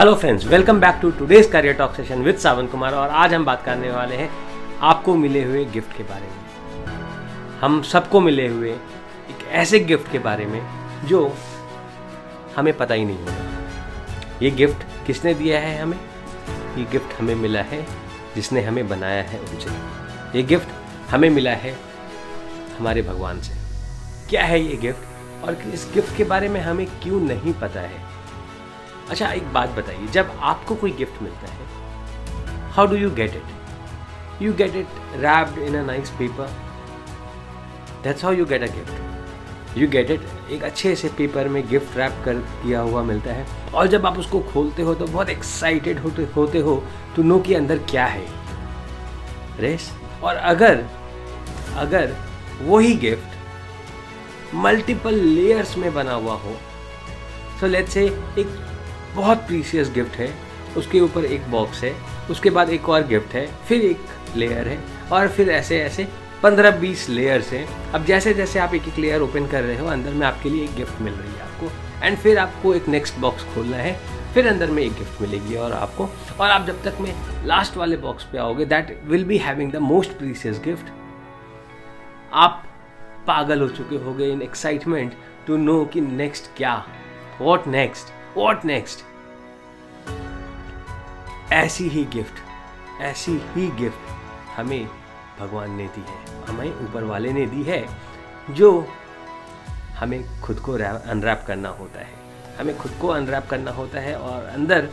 Hello friends welcome back to today's career talk session with Sawan Kumar और आज हम बात करने वाले हैं आपको मिले हुए गिफ्ट के बारे में। हम सबको मिले हुए एक ऐसे गिफ्ट के बारे में जो हमें पता ही नहीं होगा। ये गिफ्ट किसने दिया है हमें? ये गिफ्ट हमें मिला है जिसने हमें बनाया है उनसे। ये गिफ्ट हमें मिला है हमारे भगवान से। क्या है ये गिफ्ट और इस गिफ्ट के बारे में हमें क्यों नहीं पता है? अच्छा एक बात बताइए, जब आपको कोई गिफ्ट मिलता है how do you get it you get it wrapped in a nice paper that's how you get a gift you get it एक अच्छे से पेपर में गिफ्ट रैप कर किया हुआ मिलता है। और जब आप उसको खोलते हो तो बहुत एक्साइटेड होते होते हो तो नो के अंदर क्या है। रेस और अगर अगर वही गिफ्ट मल्टीपल लेयर्स में बना हुआ हो सो लेट्स से एक बहुत प्रीसियस गिफ्ट है। उसके ऊपर एक बॉक्स है, उसके बाद एक और गिफ्ट है, फिर एक लेयर है और फिर ऐसे ऐसे पंद्रह बीस लेयर्स हैं। अब जैसे जैसे आप एक एक लेयर ओपन कर रहे हो, अंदर में आपके लिए एक गिफ्ट मिल रही है आपको। एंड फिर आपको एक नेक्स्ट बॉक्स खोलना है, फिर अंदर में एक गिफ्ट मिलेगी और आपको। और आप जब तक में लास्ट वाले बॉक्स पे आओगे that will be having the most precious gift आप पागल हो चुके होगे इन एक्साइटमेंट टू नो कि नेक्स्ट क्या वॉट नेक्स्ट वॉट नेक्स्ट ऐसी ही गिफ्ट ऐसी ही गिफ्ट हमें भगवान ने दी है, हमें ऊपर वाले ने दी है, जो हमें खुद को अनरैप करना होता है। हमें खुद को अनरैप करना होता है और अंदर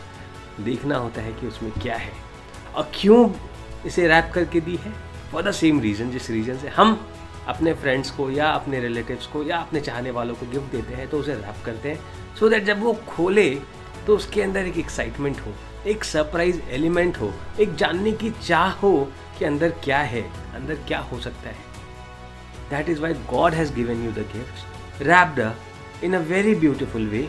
देखना होता है कि उसमें क्या है। और क्यों इसे रैप करके दी है? फॉर द सेम रीज़न जिस रीज़न से हम अपने फ्रेंड्स को या अपने रिलेटिव्स को या अपने चाहने वालों को गिफ्ट देते हैं तो उसे रैप करते हैं। सो so दैट जब वो खोले तो उसके अंदर एक एक्साइटमेंट हो, एक सरप्राइज़ एलिमेंट हो, एक जानने की चाह हो कि अंदर क्या है, अंदर क्या हो सकता है। That is why God has given you the gift wrapped in a very beautiful way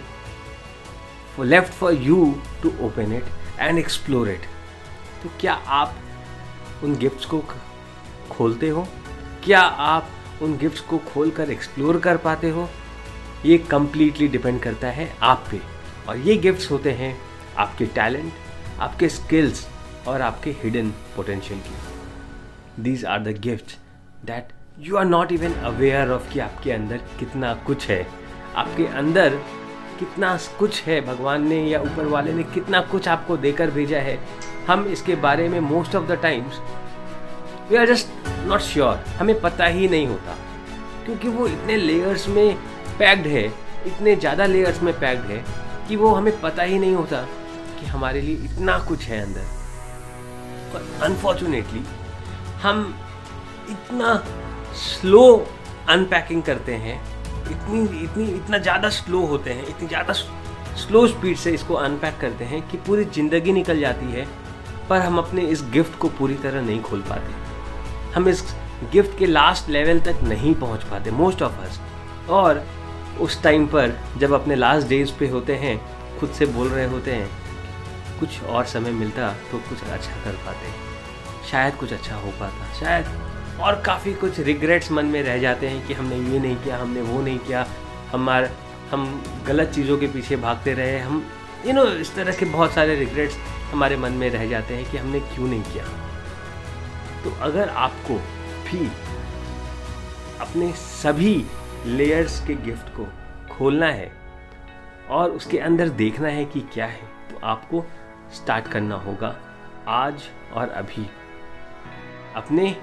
left for you to open it and explore it तो क्या आप उन गिफ्ट्स को खोलते हो? क्या आप उन गिफ्ट्स को खोल कर एक्सप्लोर कर पाते हो? ये कम्प्लीटली डिपेंड करता है आप पे। और ये गिफ्ट्स होते हैं आपके टैलेंट आपके स्किल्स और आपके हिडन पोटेंशियल की। These are the gift that you are not even aware of कि आपके अंदर कितना कुछ है। आपके अंदर कितना कुछ है भगवान ने या ऊपर वाले ने कितना कुछ आपको देकर भेजा है। हम इसके बारे में most of the times we are just not sure हमें पता ही नहीं होता। क्योंकि वो इतने लेयर्स में पैक्ड है, इतने ज़्यादा लेयर्स में पैक्ड है, कि वो हमें पता ही नहीं होता कि हमारे लिए इतना कुछ है अंदर। और अनफॉर्चुनेटली हम इतना स्लो अनपैकिंग करते हैं, इतनी इतनी, इतना ज़्यादा स्लो होते हैं, इतनी ज़्यादा स्लो स्पीड से इसको अनपैक करते हैं कि पूरी ज़िंदगी निकल जाती है, पर हम अपने इस गिफ्ट को पूरी तरह नहीं खोल पाते। हम इस गिफ्ट के लास्ट लेवल तक नहीं पहुँच पाते मोस्ट ऑफ़ अस और उस टाइम पर जब अपने लास्ट डेज़ पे होते हैं, खुद से बोल रहे होते हैं, कुछ और समय मिलता तो कुछ अच्छा कर पाते। शायद कुछ अच्छा हो पाता। शायद और काफ़ी कुछ रिग्रेट्स मन में रह जाते हैं कि हमने ये नहीं किया, हमने वो नहीं किया। हमार, हम गलत चीज़ों के पीछे भागते रहे। हम यू नो इस तरह के बहुत सारे रिग्रेट्स हमारे मन में रह जाते हैं कि हमने क्यों नहीं किया। तो अगर आपको भी अपने सभी लेयर्स के गिफ्ट को खोलना है और उसके अंदर देखना है कि क्या है तो आपको स्टार्ट करना होगा आज और अभी। अपने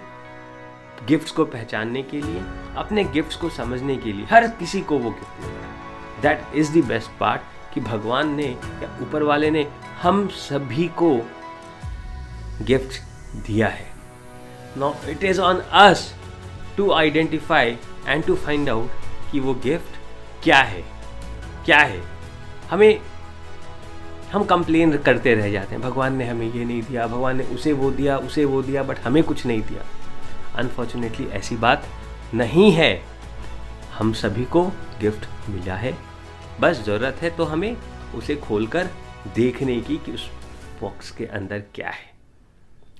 गिफ्ट्स को पहचानने के लिए, अपने गिफ्ट्स को समझने के लिए, हर किसी को वो गिफ्ट मिलता that is the best part कि भगवान ने या ऊपर वाले ने हम सभी को गिफ्ट दिया है। No it is on us to identify and to find out कि वो गिफ्ट क्या है? क्या है? हमें, हम कंप्लेन करते रह जाते हैं। भगवान ने हमें ये नहीं दिया, भगवान ने उसे वो दिया, उसे वो दिया बट हमें कुछ नहीं दिया। अनफॉर्चुनेटली ऐसी बात नहीं है। हम सभी को गिफ्ट मिला है। बस ज़रूरत है तो हमें उसे खोलकर देखने की कि उस बॉक्स के अंदर क्या है।